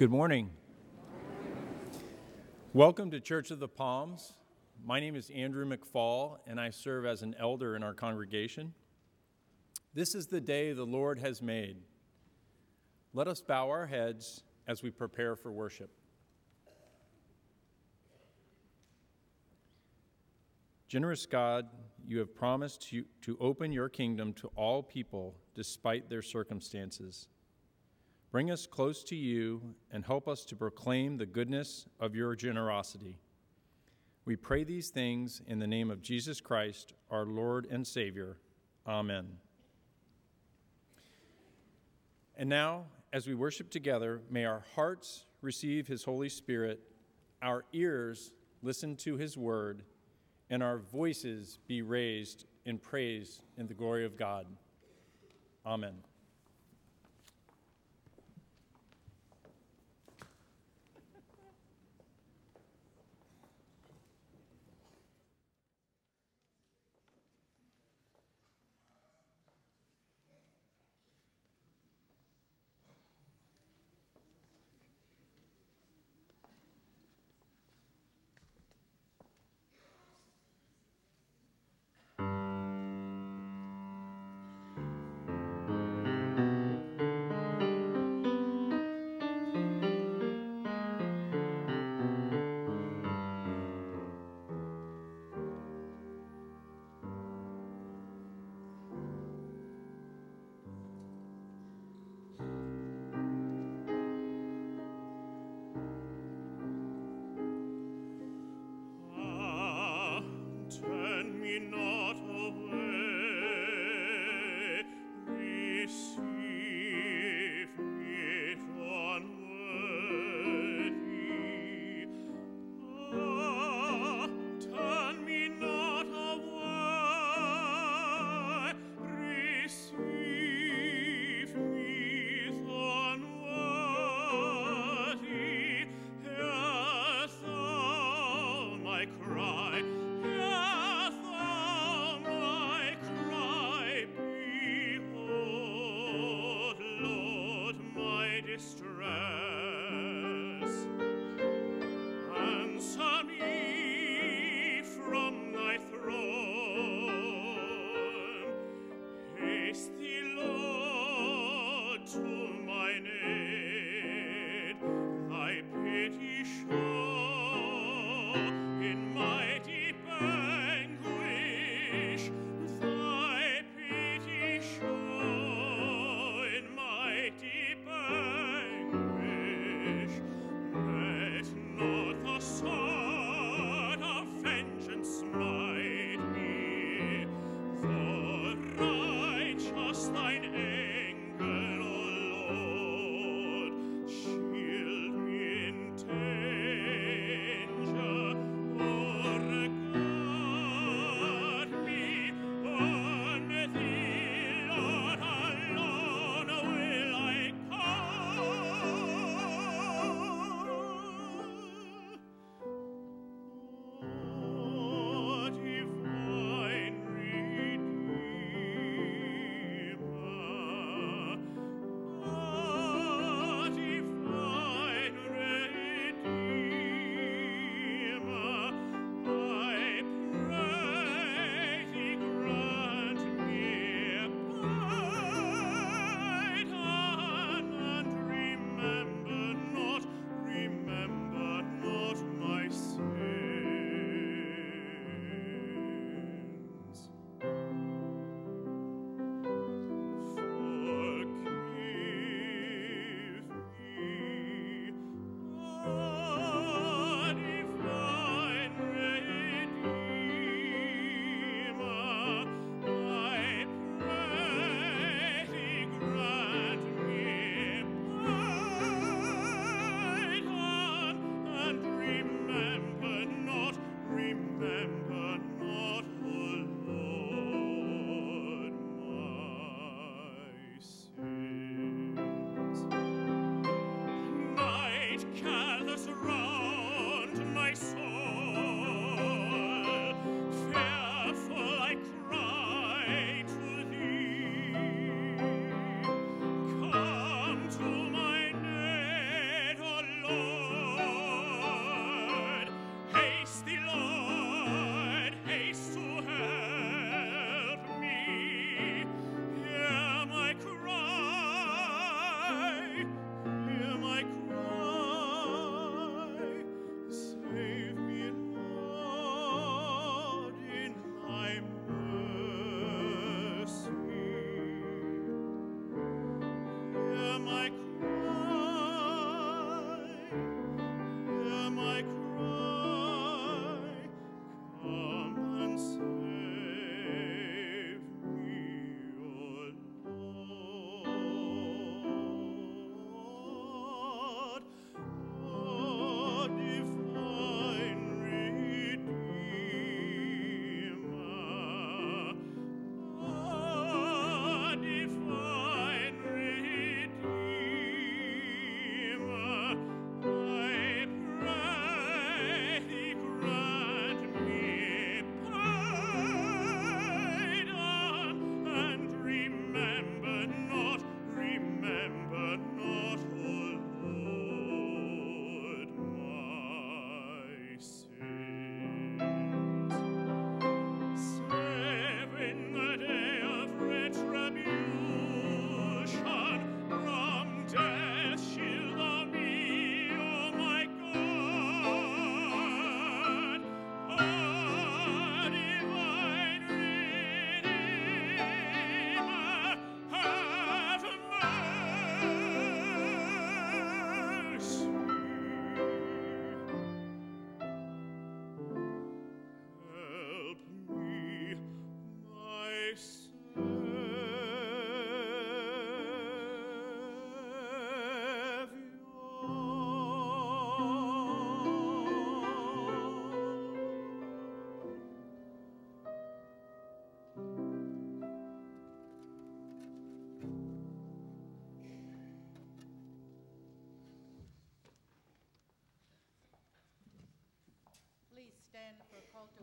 Good morning. Welcome to Church of the Palms. My name is Andrew McFall, and I serve as an elder in our congregation. This is the day the Lord has made. Let us bow our heads as we prepare for worship. Generous God, you have promised to, to open your kingdom to all people despite their circumstances. Bring us close to you and help us to proclaim the goodness of your generosity. We pray these things in the name of Jesus Christ, our Lord and Savior. Amen. And now, as we worship together, may our hearts receive his Holy Spirit, our ears listen to his word, and our voices be raised in praise in the glory of God. Amen.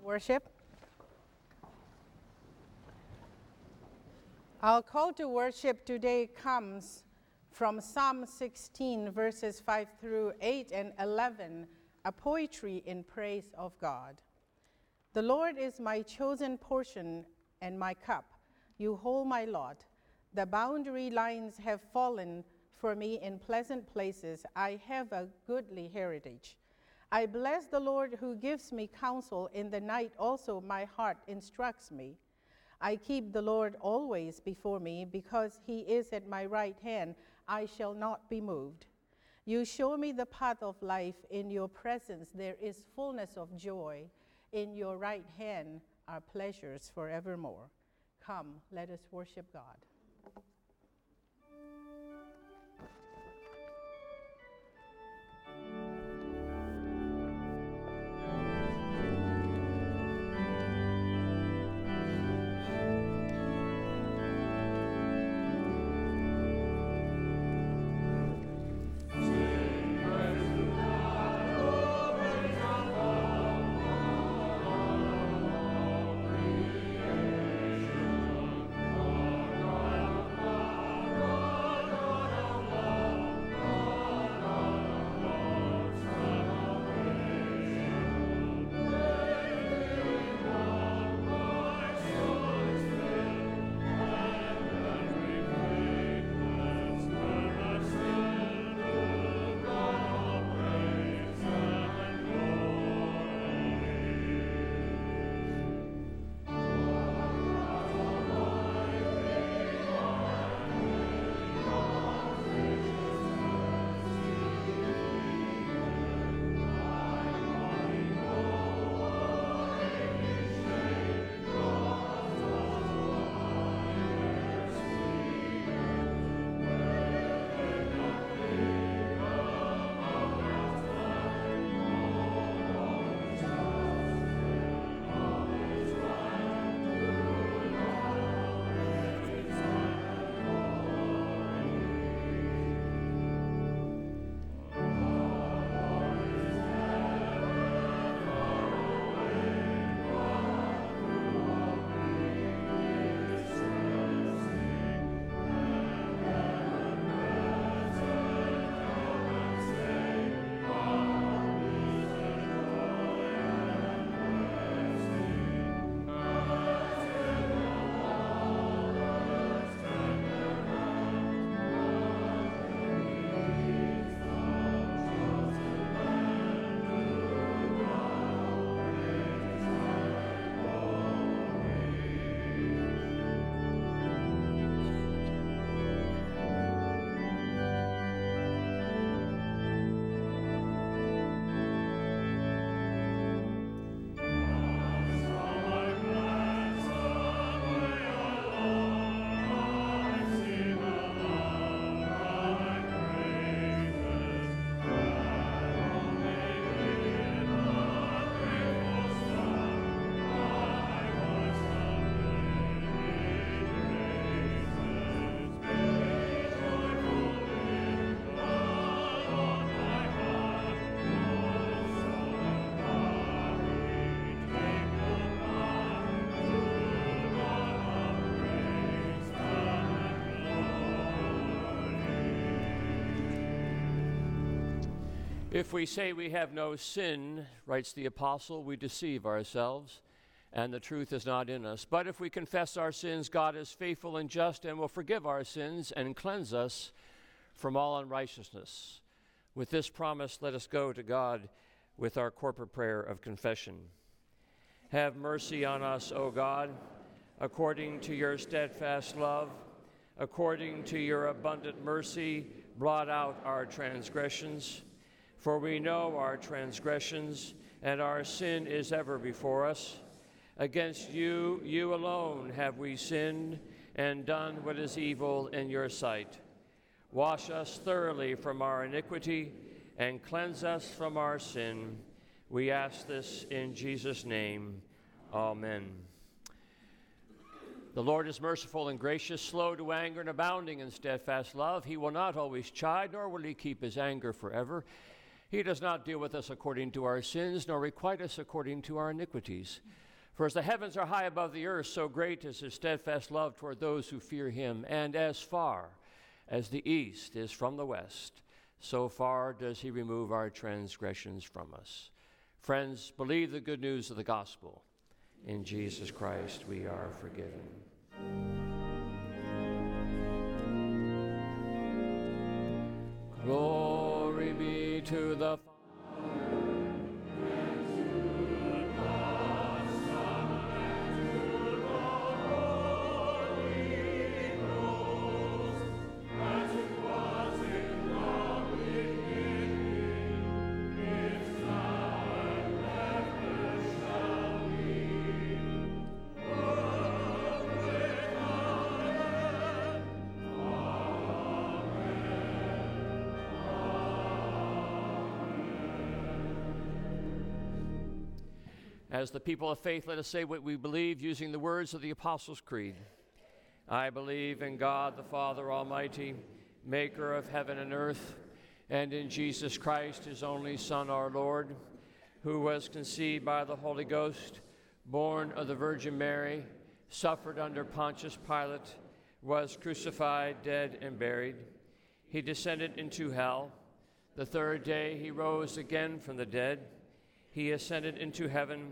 Worship. Our call to worship today comes from Psalm 16, verses 5 through 8 and 11, a poetry in praise of God. The Lord is my chosen portion and my cup. You hold my lot. The boundary lines have fallen for me in pleasant places. I have a goodly heritage. I bless the Lord who gives me counsel. In the night also my heart instructs me. I keep the Lord always before me because he is at my right hand. I shall not be moved. You show me the path of life. In your presence there is fullness of joy. In your right hand are pleasures forevermore. Come, let us worship God. If we say we have no sin, writes the apostle, we deceive ourselves, and the truth is not in us. But if we confess our sins, God is faithful and just and will forgive our sins and cleanse us from all unrighteousness. With this promise, let us go to God with our corporate prayer of confession. Have mercy on us, O God, according to your steadfast love, according to your abundant mercy, blot out our transgressions. For we know our transgressions, and our sin is ever before us. Against you, you alone, have we sinned and done what is evil in your sight. Wash us thoroughly from our iniquity and cleanse us from our sin. We ask this in Jesus' name. Amen. The Lord is merciful and gracious, slow to anger, and abounding in steadfast love. He will not always chide, nor will he keep his anger forever. He does not deal with us according to our sins, nor requite us according to our iniquities. For as the heavens are high above the earth, so great is his steadfast love toward those who fear him. And as far as the east is from the west, so far does he remove our transgressions from us. Friends, believe the good news of the gospel. In Jesus Christ we are forgiven. Glory be to the As the people of faith, let us say what we believe using the words of the Apostles' Creed. I believe in God the Father Almighty, maker of heaven and earth, and in Jesus Christ, his only Son, our Lord, who was conceived by the Holy Ghost, born of the Virgin Mary, suffered under Pontius Pilate, was crucified, dead, and buried. He descended into hell. The third day he rose again from the dead he ascended into heaven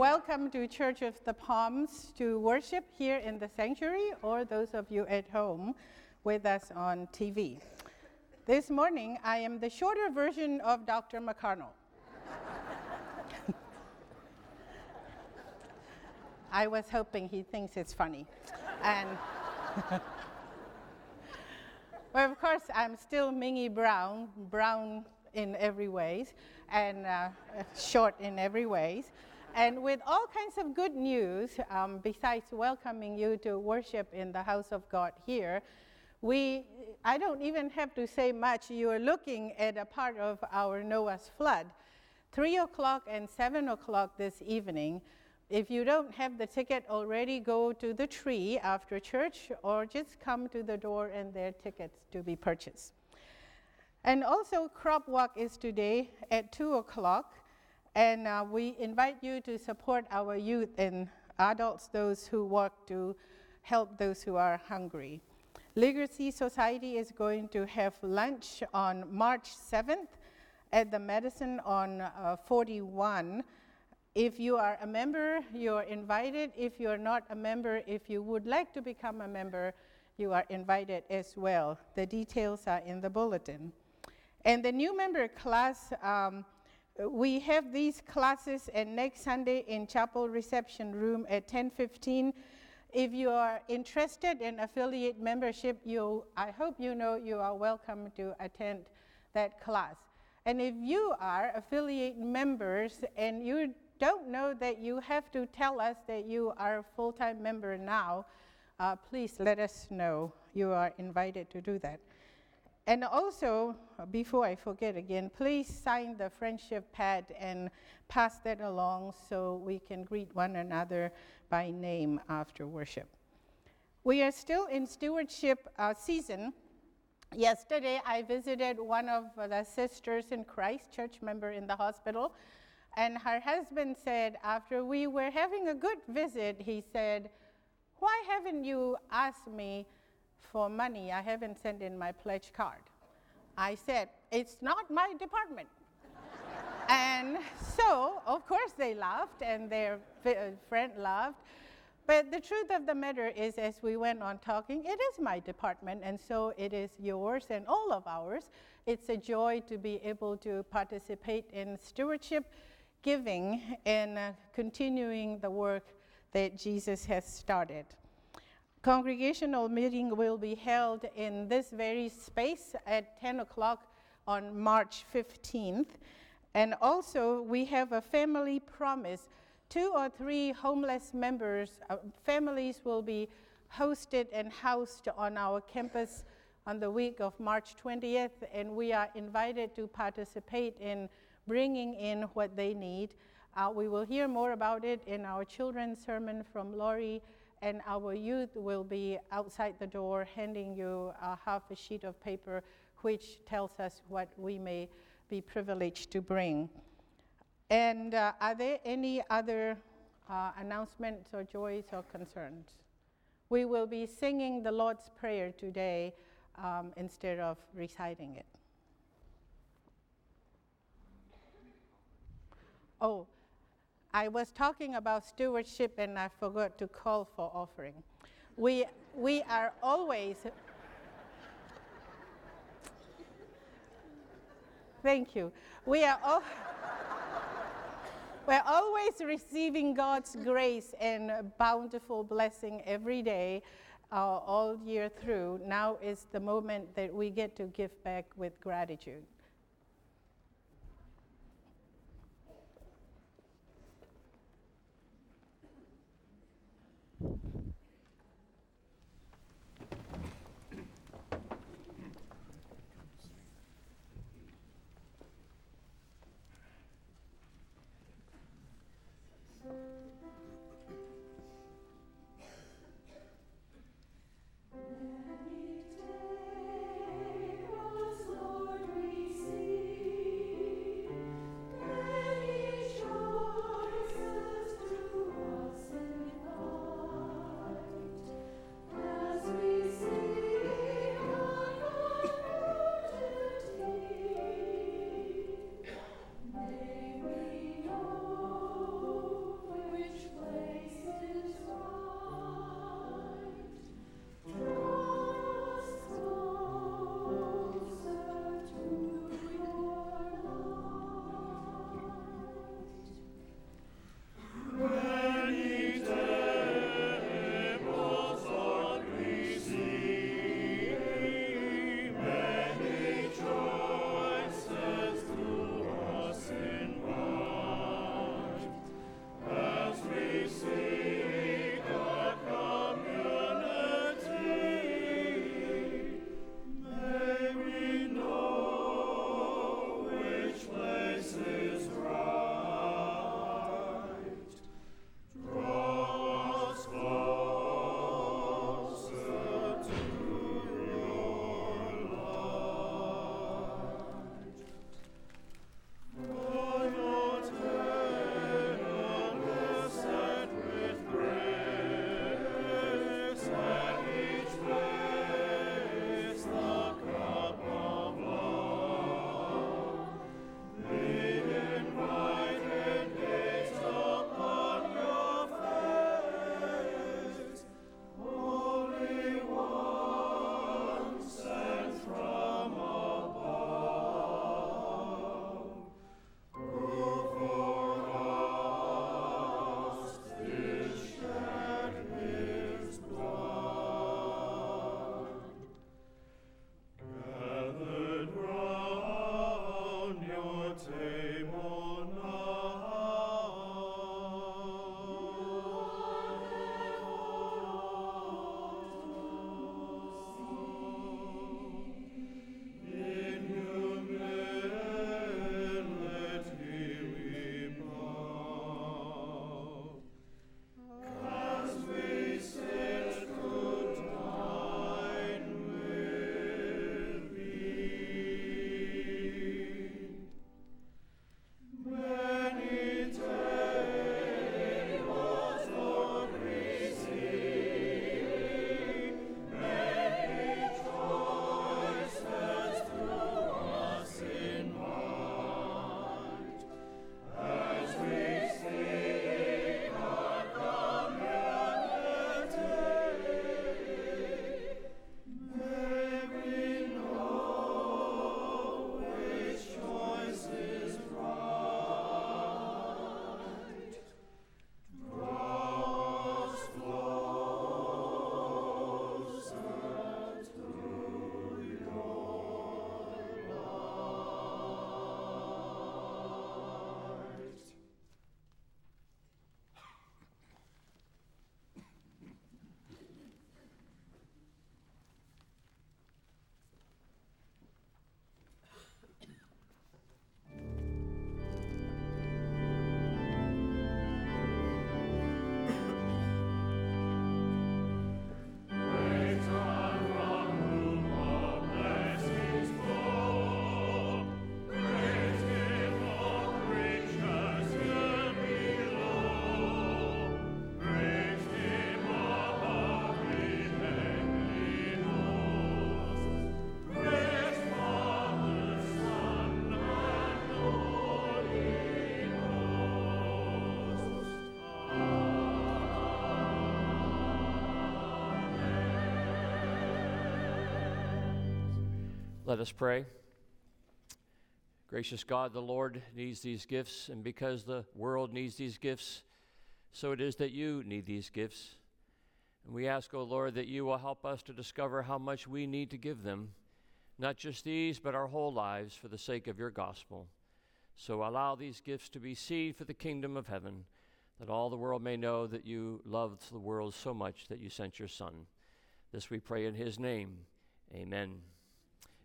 Welcome to Church of the Palms to worship here in the sanctuary or those of you at home with us on TV. This morning, I am the shorter version of Dr. McConnell. I was hoping he thinks it's funny. And well, of course, I'm still Minnie Brown, brown in every ways, and uh, short in every ways. And with all kinds of good news, um, besides welcoming you to worship in the house of God here, we, I don't even have to say much. You are looking at a part of our Noah's flood. Three o'clock and seven o'clock this evening, If you don't have the ticket already, go to the tree after church or just come to the door and there are tickets to be purchased. And also, Crop Walk is today at 2 o'clock, and uh, we invite you to support our youth and adults, those who work to help those who are hungry. Legacy Society is going to have lunch on March 7th at the Medicine on uh, 41. If you are a member, you're invited. If you're not a member, if you would like to become a member, you are invited as well. The details are in the bulletin. And the new member class, um, we have these classes and next Sunday in chapel reception room at 10:15. If you are interested in affiliate membership, you, I hope you know you are welcome to attend that class. And if you are affiliate members and you don't know that you have to tell us that you are a full-time member now, uh, please let us know. You are invited to do that. And also, before I forget again, please sign the friendship pad and pass that along so we can greet one another by name after worship. We are still in stewardship uh, season. Yesterday, I visited one of the sisters in Christ, church member in the hospital, and her husband said, after we were having a good visit, he said, Why haven't you asked me for money? I haven't sent in my pledge card. I said, It's not my department. and so, of course, they laughed, and their friend laughed. But the truth of the matter is, as we went on talking, it is my department, and so it is yours and all of ours. It's a joy to be able to participate in stewardship, giving, and uh, continuing the work that Jesus has started. Congregational meeting will be held in this very space at 10 o'clock on March 15th. And also, we have a family promise two or three homeless members, uh, families will be hosted and housed on our campus on the week of March 20th, and we are invited to participate in bringing in what they need. Uh, we will hear more about it in our children's sermon from Laurie, and our youth will be outside the door handing you uh, half a sheet of paper which tells us what we may be privileged to bring. And uh, are there any other uh, announcements or joys or concerns? We will be singing the Lord's Prayer today um, instead of reciting it. Oh, I was talking about stewardship and I forgot to call for offering. We, we are always. Thank you. We are all. We're always receiving God's grace and bountiful blessing every day, uh, all year through. Now is the moment that we get to give back with gratitude. Let us pray. Gracious God, the Lord needs these gifts, and because the world needs these gifts, so it is that you need these gifts. And we ask, O oh Lord, that you will help us to discover how much we need to give them, not just these, but our whole lives for the sake of your gospel. So allow these gifts to be seed for the kingdom of heaven, that all the world may know that you loved the world so much that you sent your Son. This we pray in his name. Amen.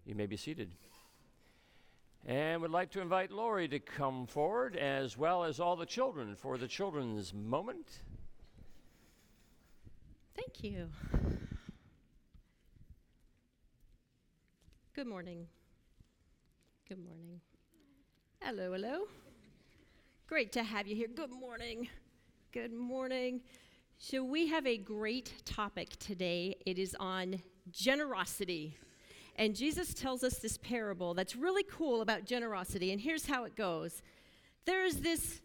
You may be seated. And would like to invite Lori to come forward as well as all the children for the children's moment. Thank you. Good morning. Good morning. Hello, hello. Great to have you here. Good morning. Good morning. So, we have a great topic today. It is on generosity. And Jesus tells us this parable that's really cool about generosity. And here's how it goes there's this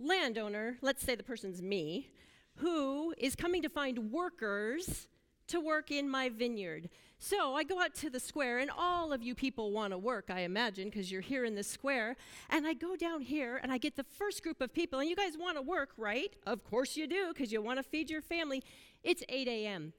landowner, let's say the person's me, who is coming to find workers to work in my vineyard. So I go out to the square, and all of you people want to work, I imagine, because you're here in the square. And I go down here and I get the first group of people, and you guys want to work, right? Of course you do, because you want to feed your family. It's 8 a.m.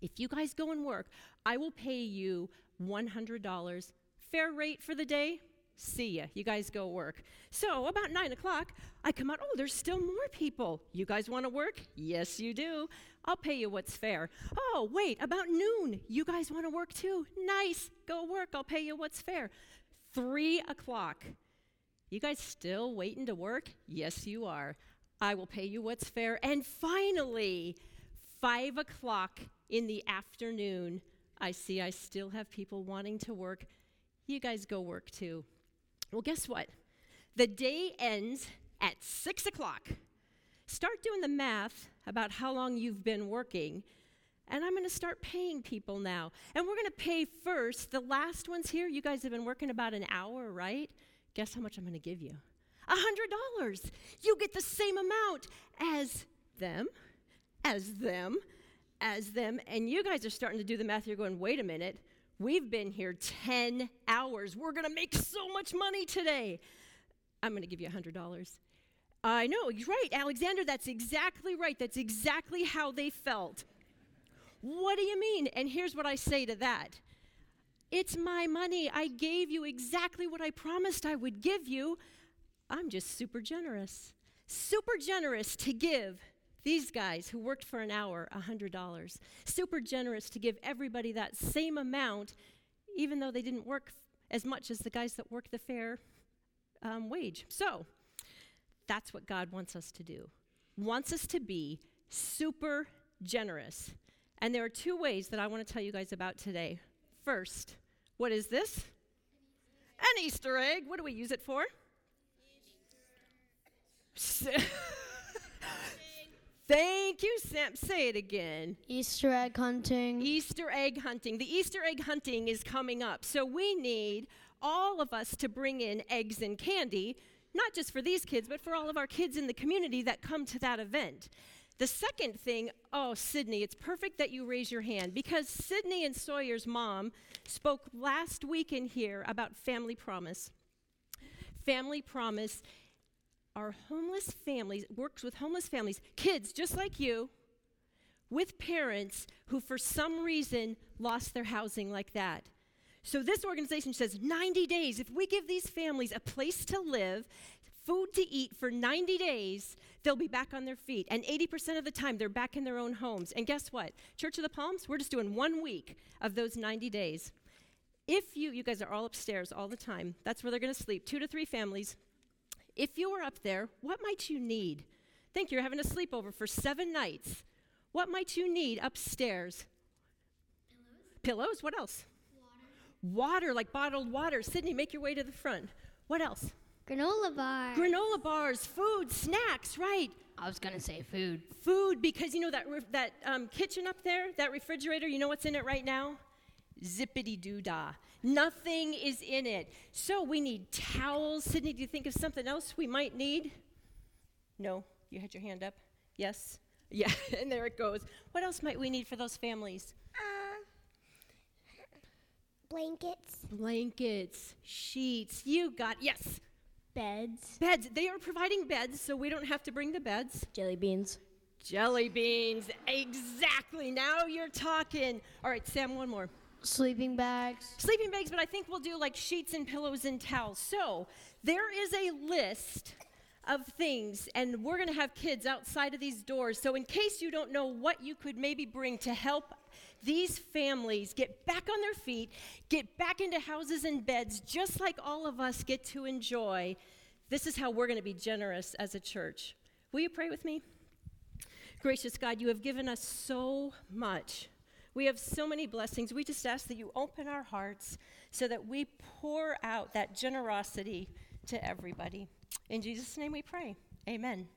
If you guys go and work, I will pay you $100. Fair rate for the day? See ya. You guys go work. So, about nine o'clock, I come out. Oh, there's still more people. You guys want to work? Yes, you do. I'll pay you what's fair. Oh, wait, about noon. You guys want to work too? Nice. Go work. I'll pay you what's fair. Three o'clock. You guys still waiting to work? Yes, you are. I will pay you what's fair. And finally, five o'clock in the afternoon, I see I still have people wanting to work. You guys go work too. Well, guess what? The day ends at six o'clock. Start doing the math about how long you've been working. And I'm going to start paying people now. And we're going to pay first. The last ones here, you guys have been working about an hour, right? Guess how much I'm going to give you? A $100. You get the same amount as them, as them, as them. And you guys are starting to do the math. You're going, wait a minute. We've been here 10 hours. We're going to make so much money today. I'm going to give you $100. I know, you're right, Alexander. That's exactly right. That's exactly how they felt. What do you mean? And here's what I say to that It's my money. I gave you exactly what I promised I would give you. I'm just super generous. Super generous to give these guys who worked for an hour, $100. Super generous to give everybody that same amount, even though they didn't work as much as the guys that work the fair um, wage. So, that's what God wants us to do. Wants us to be super generous. And there are two ways that I want to tell you guys about today. First, what is this? An Easter egg. What do we use it for? Thank you, Sam. Say it again. Easter egg hunting. Easter egg hunting. The Easter egg hunting is coming up. So we need all of us to bring in eggs and candy, not just for these kids, but for all of our kids in the community that come to that event. The second thing, oh, Sydney, it's perfect that you raise your hand because Sydney and Sawyer's mom spoke last week in here about Family Promise. Family Promise our homeless families, works with homeless families, kids just like you, with parents who for some reason lost their housing like that. So this organization says 90 days, if we give these families a place to live, food to eat for 90 days, they'll be back on their feet. And 80% of the time, they're back in their own homes. And guess what? Church of the Palms, we're just doing one week of those 90 days. If you, you guys are all upstairs all the time, that's where they're going to sleep, two to three families, if you were up there, what might you need? Think you're having a sleepover for seven nights. What might you need upstairs? Pillows. Pillows? What else? Water. Water, like bottled water. Sydney, make your way to the front. What else? Granola bars. Granola bars, food, snacks, right. I was going to say food. Food, because you know that, re- that um, kitchen up there, that refrigerator, you know what's in it right now? Zippity doo dah. Nothing is in it. So we need towels. Sydney, do you think of something else we might need? No? You had your hand up? Yes? Yeah, and there it goes. What else might we need for those families? Uh, Blankets. Blankets, sheets. You got, yes, Beds. beds. They are providing beds, so we don't have to bring the beds. Jelly beans. Jelly beans. Exactly. Now you're talking. All right, Sam, one more. Sleeping bags. Sleeping bags, but I think we'll do like sheets and pillows and towels. So there is a list of things, and we're going to have kids outside of these doors. So, in case you don't know what you could maybe bring to help these families get back on their feet, get back into houses and beds, just like all of us get to enjoy, this is how we're going to be generous as a church. Will you pray with me? Gracious God, you have given us so much. We have so many blessings. We just ask that you open our hearts so that we pour out that generosity to everybody. In Jesus' name we pray. Amen.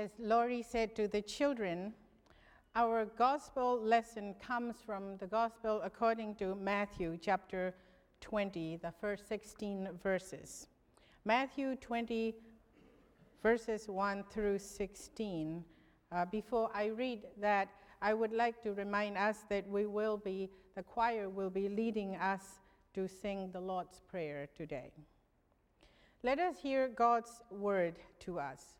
As Laurie said to the children, our gospel lesson comes from the gospel according to Matthew chapter 20, the first 16 verses. Matthew 20, verses 1 through 16. Uh, before I read that, I would like to remind us that we will be, the choir will be leading us to sing the Lord's Prayer today. Let us hear God's word to us.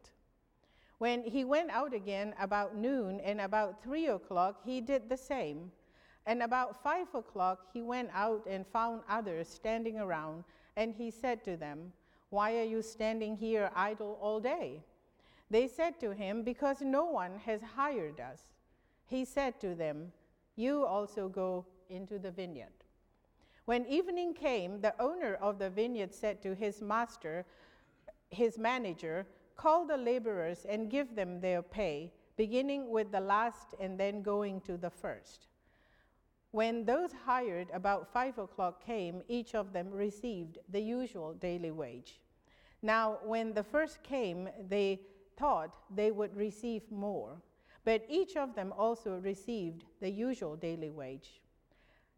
When he went out again about noon and about three o'clock, he did the same. And about five o'clock, he went out and found others standing around, and he said to them, Why are you standing here idle all day? They said to him, Because no one has hired us. He said to them, You also go into the vineyard. When evening came, the owner of the vineyard said to his master, his manager, Call the laborers and give them their pay, beginning with the last and then going to the first. When those hired about five o'clock came, each of them received the usual daily wage. Now, when the first came, they thought they would receive more, but each of them also received the usual daily wage.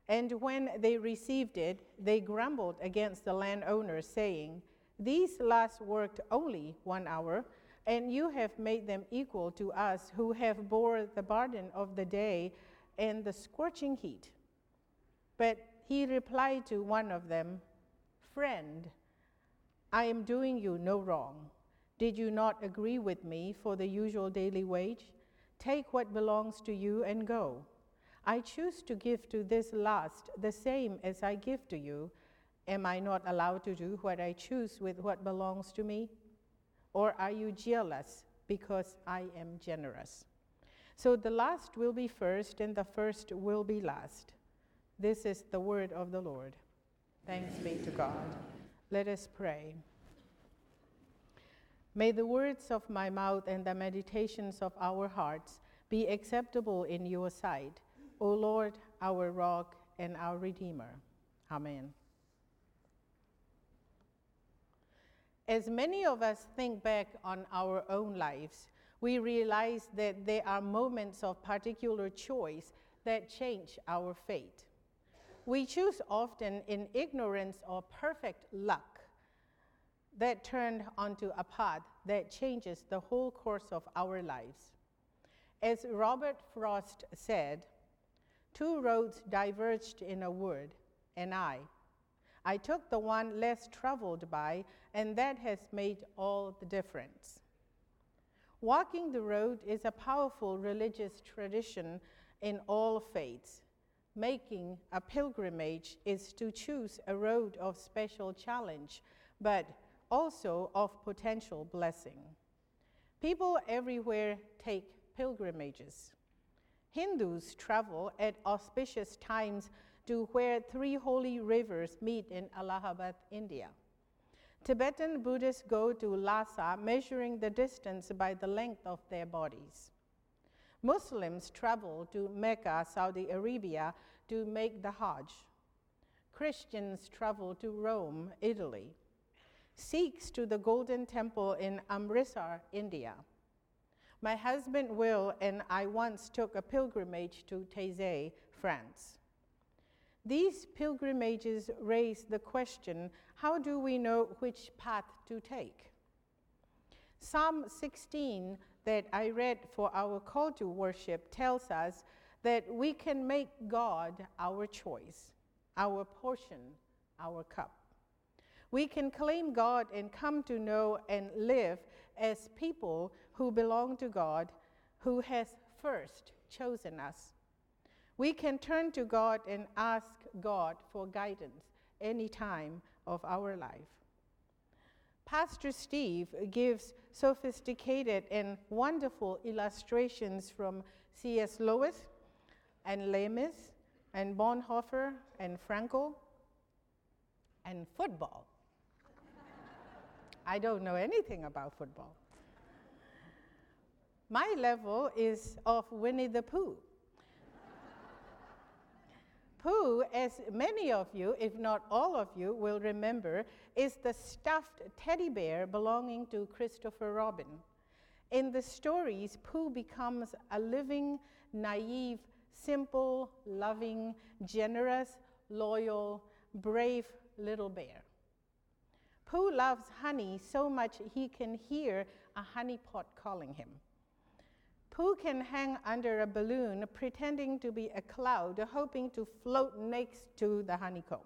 And when they received it, they grumbled against the landowner, saying, These last worked only one hour, and you have made them equal to us who have bore the burden of the day and the scorching heat. But he replied to one of them, Friend, I am doing you no wrong. Did you not agree with me for the usual daily wage? Take what belongs to you and go. I choose to give to this last the same as I give to you. Am I not allowed to do what I choose with what belongs to me? Or are you jealous because I am generous? So the last will be first, and the first will be last. This is the word of the Lord. Thanks be to God. Let us pray. May the words of my mouth and the meditations of our hearts be acceptable in your sight, O Lord, our rock and our redeemer. Amen. As many of us think back on our own lives, we realize that there are moments of particular choice that change our fate. We choose often in ignorance or perfect luck that turned onto a path that changes the whole course of our lives. As Robert Frost said, two roads diverged in a wood, and I, I took the one less traveled by, and that has made all the difference. Walking the road is a powerful religious tradition in all faiths. Making a pilgrimage is to choose a road of special challenge, but also of potential blessing. People everywhere take pilgrimages. Hindus travel at auspicious times to where three holy rivers meet in Allahabad, India. Tibetan Buddhists go to Lhasa, measuring the distance by the length of their bodies. Muslims travel to Mecca, Saudi Arabia, to make the Hajj. Christians travel to Rome, Italy. Sikhs to the Golden Temple in Amritsar, India. My husband Will and I once took a pilgrimage to Taizé, France. These pilgrimages raise the question how do we know which path to take? Psalm 16, that I read for our call to worship, tells us that we can make God our choice, our portion, our cup. We can claim God and come to know and live as people who belong to God, who has first chosen us. We can turn to God and ask God for guidance any time of our life. Pastor Steve gives sophisticated and wonderful illustrations from C.S. Lewis and Lemus and Bonhoeffer and Frankl and football. I don't know anything about football. My level is of Winnie the Pooh. Pooh, as many of you, if not all of you, will remember, is the stuffed teddy bear belonging to Christopher Robin. In the stories, Pooh becomes a living, naive, simple, loving, generous, loyal, brave little bear. Pooh loves honey so much he can hear a honeypot calling him. Pooh can hang under a balloon pretending to be a cloud, hoping to float next to the honeycomb.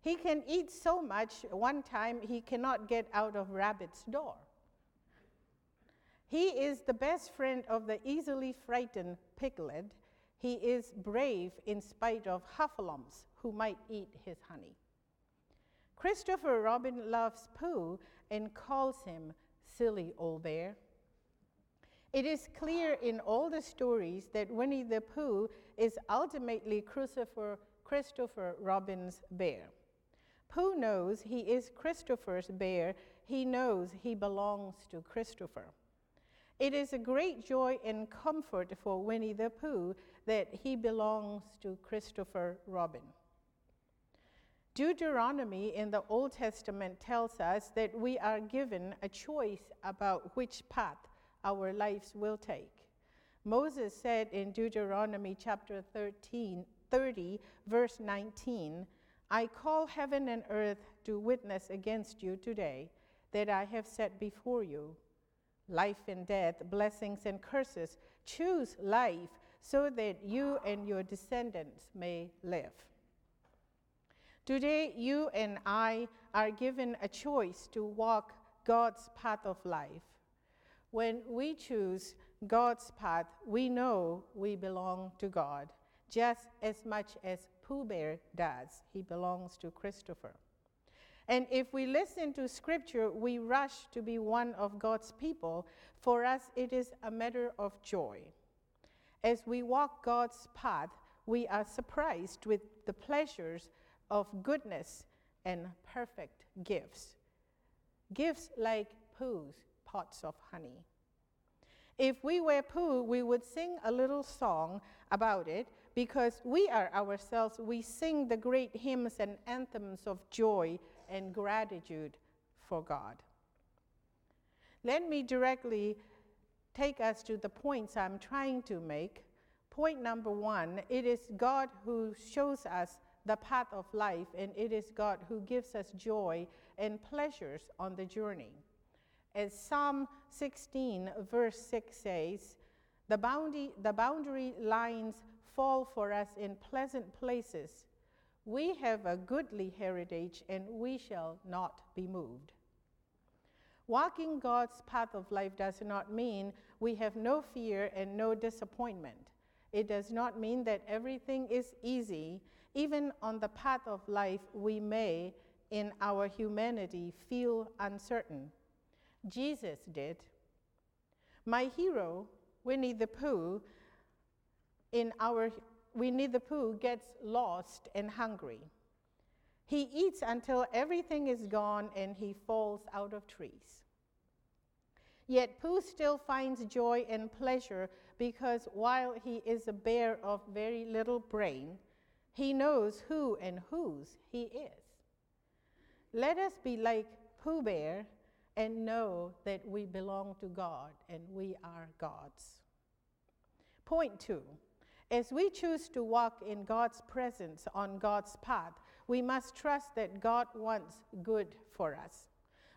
He can eat so much one time he cannot get out of Rabbit's door. He is the best friend of the easily frightened piglet. He is brave in spite of Heffalumps who might eat his honey. Christopher Robin loves Pooh and calls him silly old bear. It is clear in all the stories that Winnie the Pooh is ultimately Christopher, Christopher Robin's bear. Pooh knows he is Christopher's bear. He knows he belongs to Christopher. It is a great joy and comfort for Winnie the Pooh that he belongs to Christopher Robin. Deuteronomy in the Old Testament tells us that we are given a choice about which path our lives will take. Moses said in Deuteronomy chapter 13, 30, verse 19, I call heaven and earth to witness against you today that I have set before you life and death, blessings and curses. Choose life so that you and your descendants may live. Today, you and I are given a choice to walk God's path of life. When we choose God's path, we know we belong to God, just as much as Pooh Bear does. He belongs to Christopher. And if we listen to Scripture, we rush to be one of God's people. For us, it is a matter of joy. As we walk God's path, we are surprised with the pleasures of goodness and perfect gifts. Gifts like Pooh's pots of honey. If we were Pooh, we would sing a little song about it because we are ourselves, we sing the great hymns and anthems of joy and gratitude for God. Let me directly take us to the points I'm trying to make. Point number one it is God who shows us the path of life, and it is God who gives us joy and pleasures on the journey. As Psalm 16, verse 6 says, the boundary, the boundary lines fall for us in pleasant places. We have a goodly heritage, and we shall not be moved. Walking God's path of life does not mean we have no fear and no disappointment. It does not mean that everything is easy. Even on the path of life, we may, in our humanity, feel uncertain. Jesus did. My hero, Winnie the Pooh, in our Winnie the Pooh gets lost and hungry. He eats until everything is gone and he falls out of trees. Yet Pooh still finds joy and pleasure because while he is a bear of very little brain, he knows who and whose he is. Let us be like Pooh Bear and know that we belong to God and we are God's. Point two as we choose to walk in God's presence on God's path, we must trust that God wants good for us.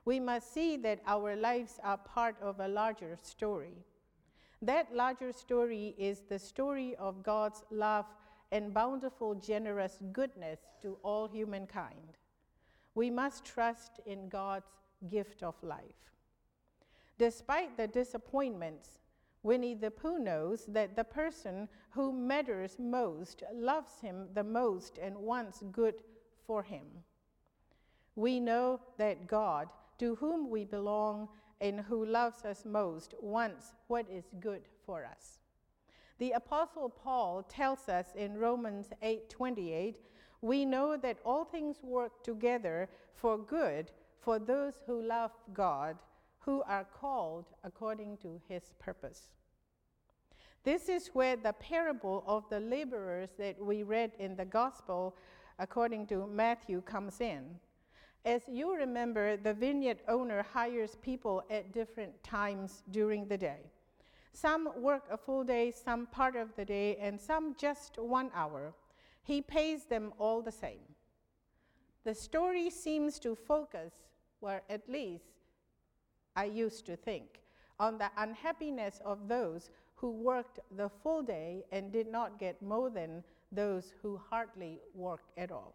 We must see that our lives are part of a larger story. That larger story is the story of God's love and bountiful, generous goodness to all humankind. We must trust in God's gift of life. Despite the disappointments, Winnie the Pooh knows that the person who matters most loves him the most and wants good for him. We know that God, to whom we belong and who loves us most, wants what is good for us. The apostle Paul tells us in Romans 8:28, we know that all things work together for good for those who love God, who are called according to his purpose. This is where the parable of the laborers that we read in the gospel according to Matthew comes in. As you remember, the vineyard owner hires people at different times during the day. Some work a full day, some part of the day, and some just one hour. He pays them all the same. The story seems to focus, or at least I used to think, on the unhappiness of those who worked the full day and did not get more than those who hardly worked at all.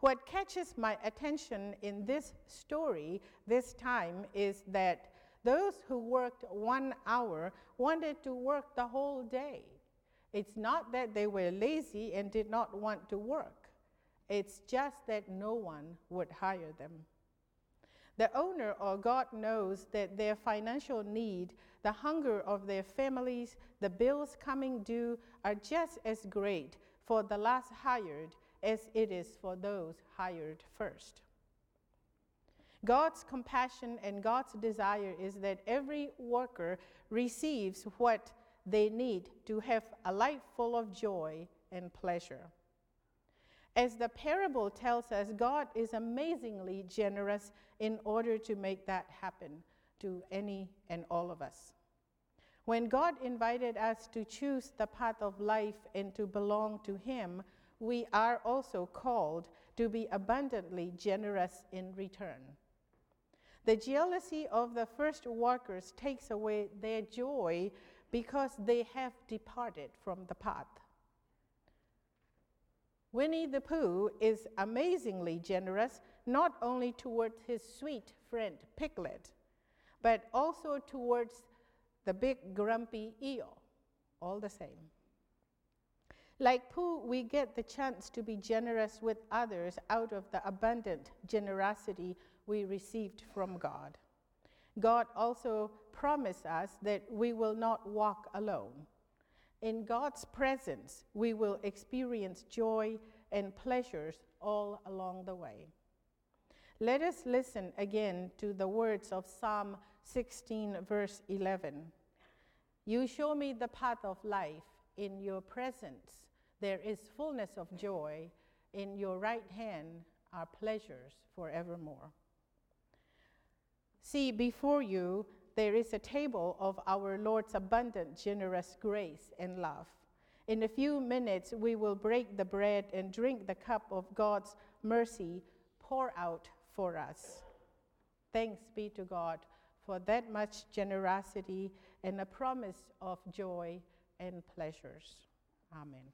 What catches my attention in this story this time is that those who worked one hour wanted to work the whole day. It's not that they were lazy and did not want to work, it's just that no one would hire them. The owner or God knows that their financial need, the hunger of their families, the bills coming due are just as great for the last hired as it is for those hired first. God's compassion and God's desire is that every worker receives what they need to have a life full of joy and pleasure. As the parable tells us, God is amazingly generous in order to make that happen to any and all of us. When God invited us to choose the path of life and to belong to Him, we are also called to be abundantly generous in return. The jealousy of the first workers takes away their joy because they have departed from the path. Winnie the Pooh is amazingly generous not only towards his sweet friend Piglet, but also towards the big grumpy Eeyore, all the same. Like Pooh, we get the chance to be generous with others out of the abundant generosity we received from God. God also promised us that we will not walk alone. In God's presence, we will experience joy and pleasures all along the way. Let us listen again to the words of Psalm 16, verse 11. You show me the path of life. In your presence, there is fullness of joy. In your right hand are pleasures forevermore. See, before you, there is a table of our Lord's abundant, generous grace and love. In a few minutes, we will break the bread and drink the cup of God's mercy pour out for us. Thanks be to God for that much generosity and a promise of joy and pleasures. Amen.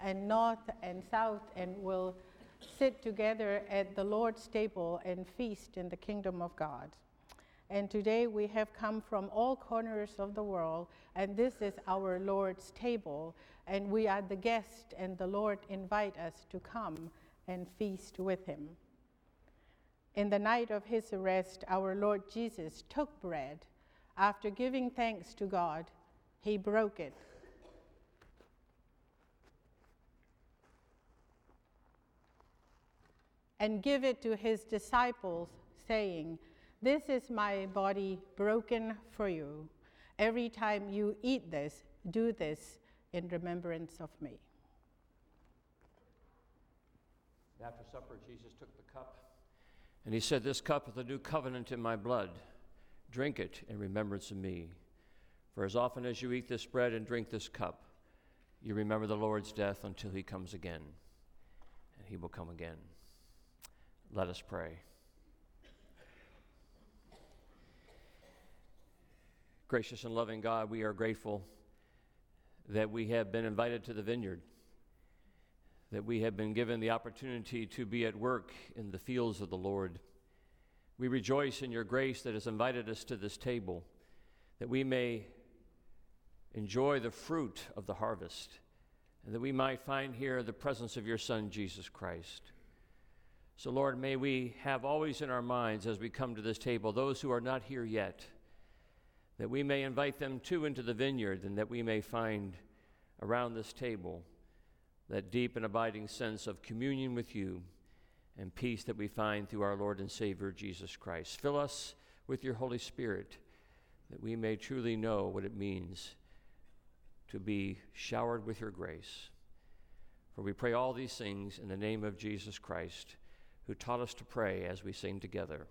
And north and south and will sit together at the Lord's table and feast in the kingdom of God. And today we have come from all corners of the world, and this is our Lord's table, and we are the guest, and the Lord invite us to come and feast with him. In the night of his arrest, our Lord Jesus took bread. After giving thanks to God, he broke it and give it to his disciples, saying, This is my body broken for you. Every time you eat this, do this in remembrance of me. After supper, Jesus took the cup and he said, This cup is the new covenant in my blood. Drink it in remembrance of me. For as often as you eat this bread and drink this cup, you remember the Lord's death until he comes again. And he will come again. Let us pray. Gracious and loving God, we are grateful that we have been invited to the vineyard, that we have been given the opportunity to be at work in the fields of the Lord. We rejoice in your grace that has invited us to this table, that we may enjoy the fruit of the harvest, and that we might find here the presence of your Son, Jesus Christ. So, Lord, may we have always in our minds as we come to this table those who are not here yet, that we may invite them too into the vineyard, and that we may find around this table that deep and abiding sense of communion with you and peace that we find through our Lord and Savior Jesus Christ. Fill us with your Holy Spirit that we may truly know what it means to be showered with your grace. For we pray all these things in the name of Jesus Christ, who taught us to pray as we sing together.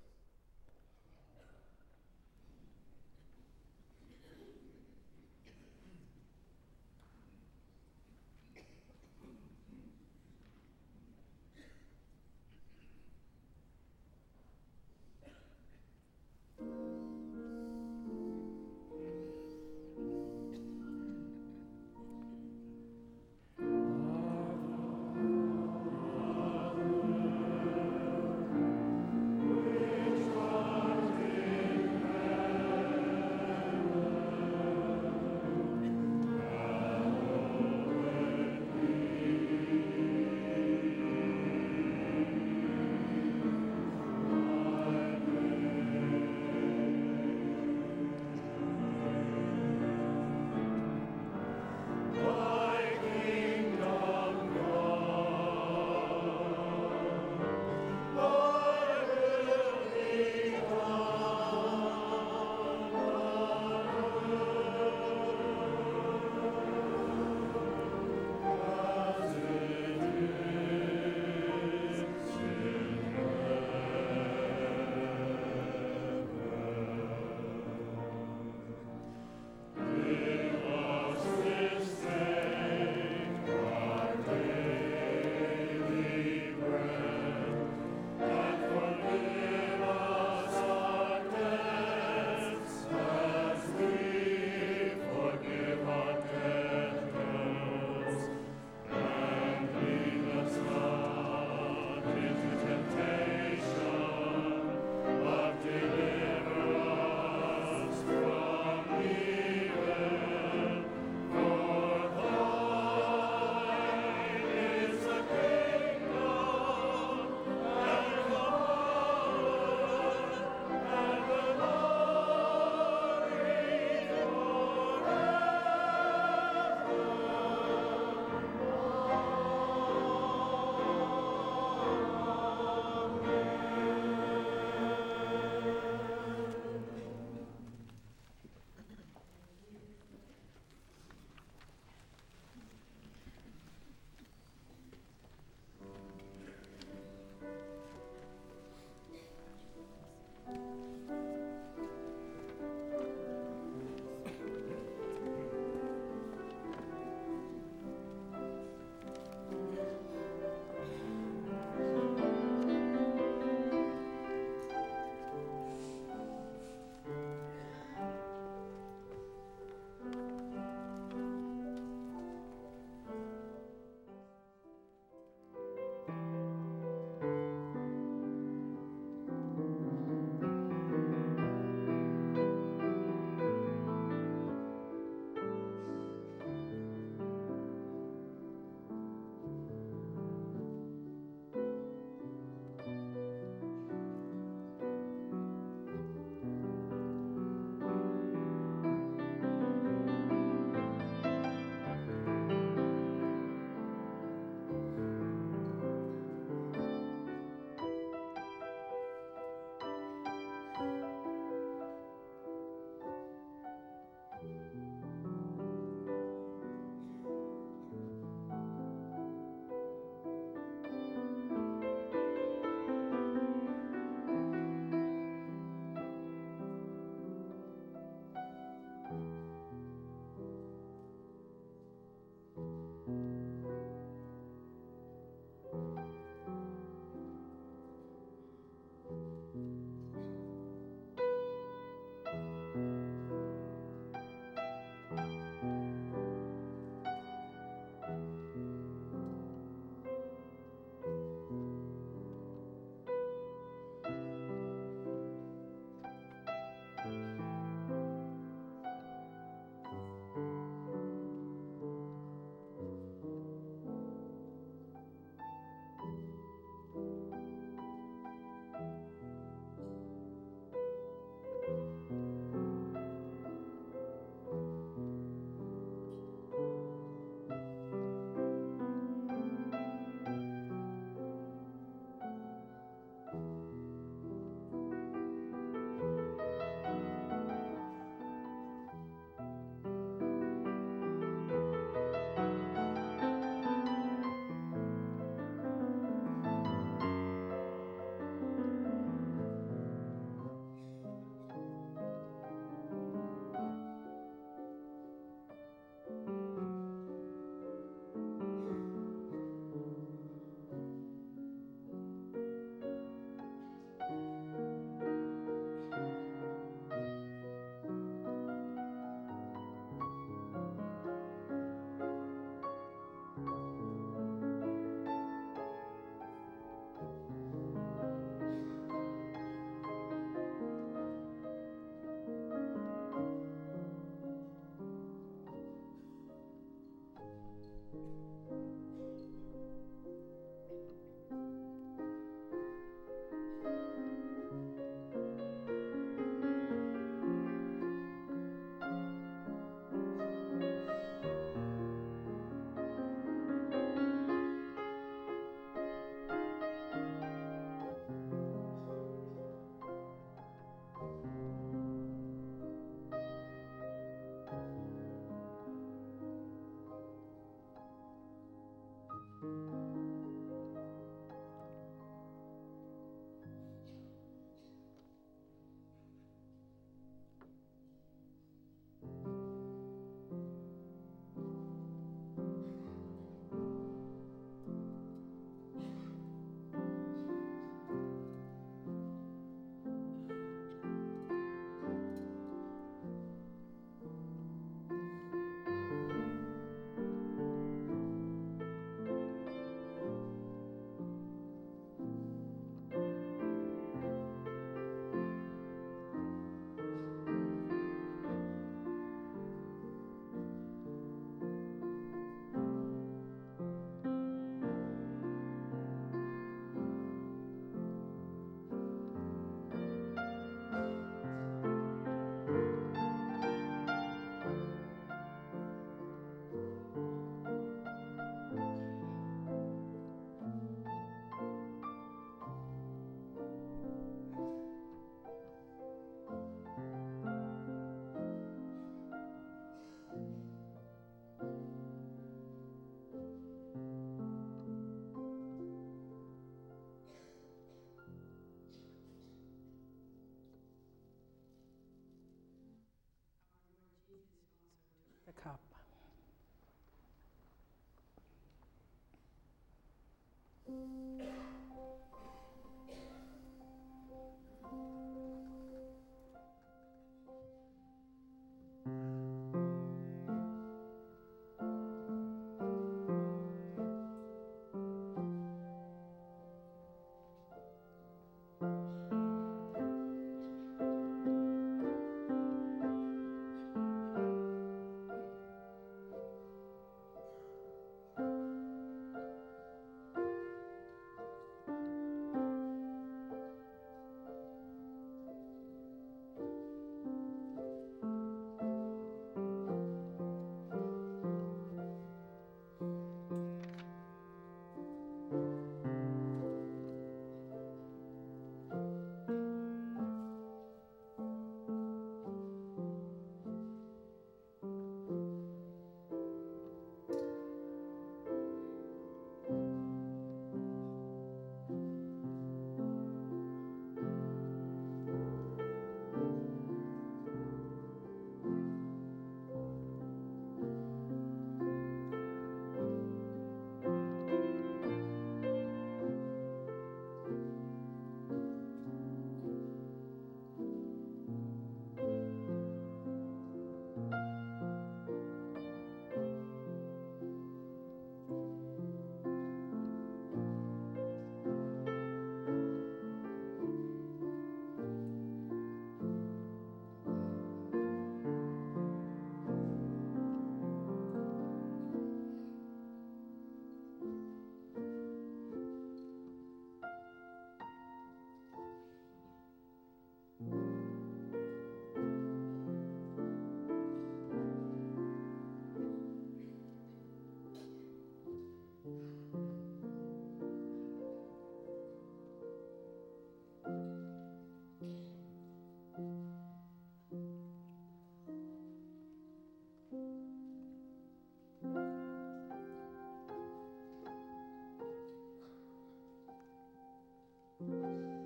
Música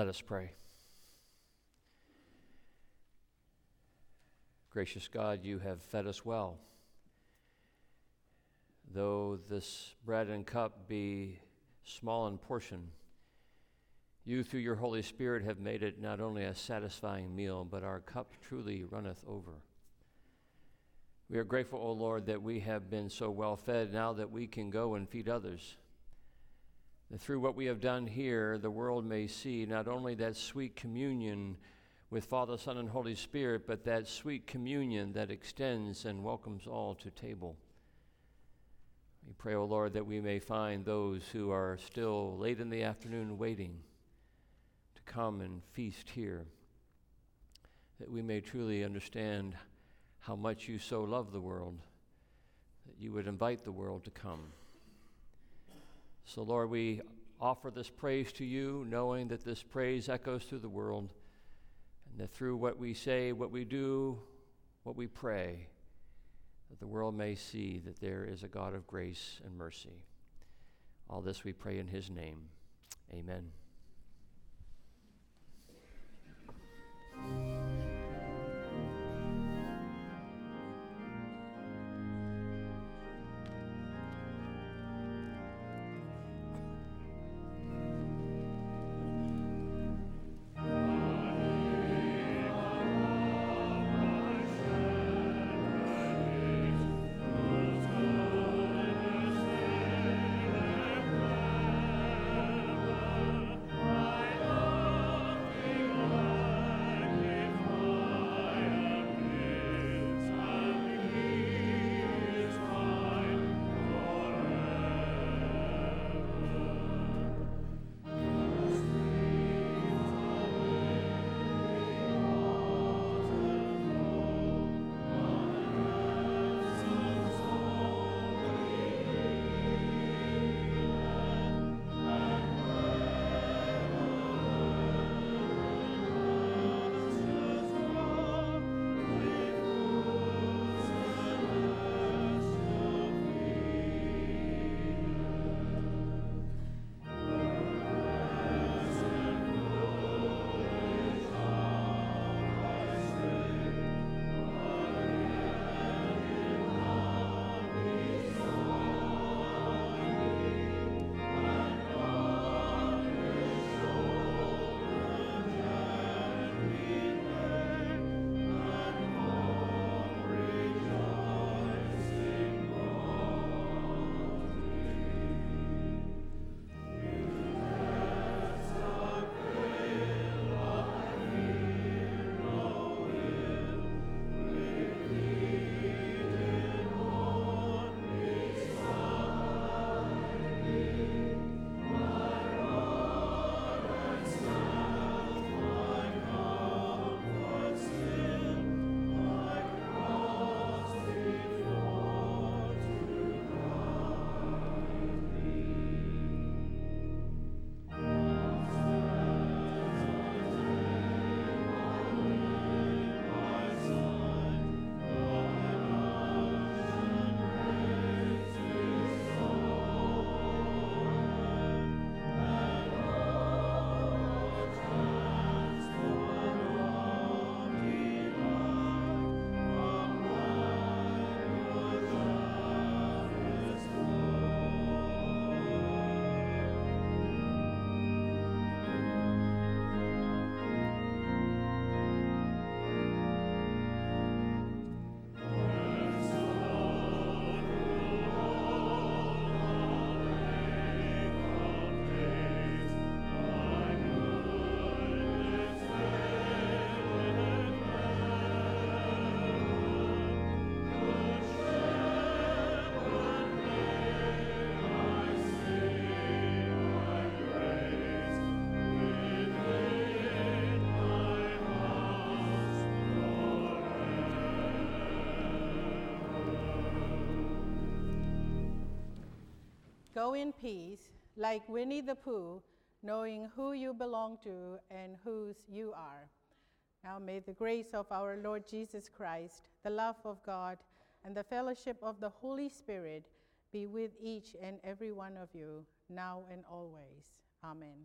Let us pray. Gracious God, you have fed us well. Though this bread and cup be small in portion, you, through your Holy Spirit, have made it not only a satisfying meal, but our cup truly runneth over. We are grateful, O Lord, that we have been so well fed now that we can go and feed others. That through what we have done here, the world may see not only that sweet communion with Father, Son, and Holy Spirit, but that sweet communion that extends and welcomes all to table. We pray, O Lord, that we may find those who are still late in the afternoon waiting to come and feast here, that we may truly understand how much you so love the world, that you would invite the world to come. So, Lord, we offer this praise to you, knowing that this praise echoes through the world, and that through what we say, what we do, what we pray, that the world may see that there is a God of grace and mercy. All this we pray in his name. Amen. Go in peace, like Winnie the Pooh, knowing who you belong to and whose you are. Now may the grace of our Lord Jesus Christ, the love of God, and the fellowship of the Holy Spirit be with each and every one of you, now and always. Amen.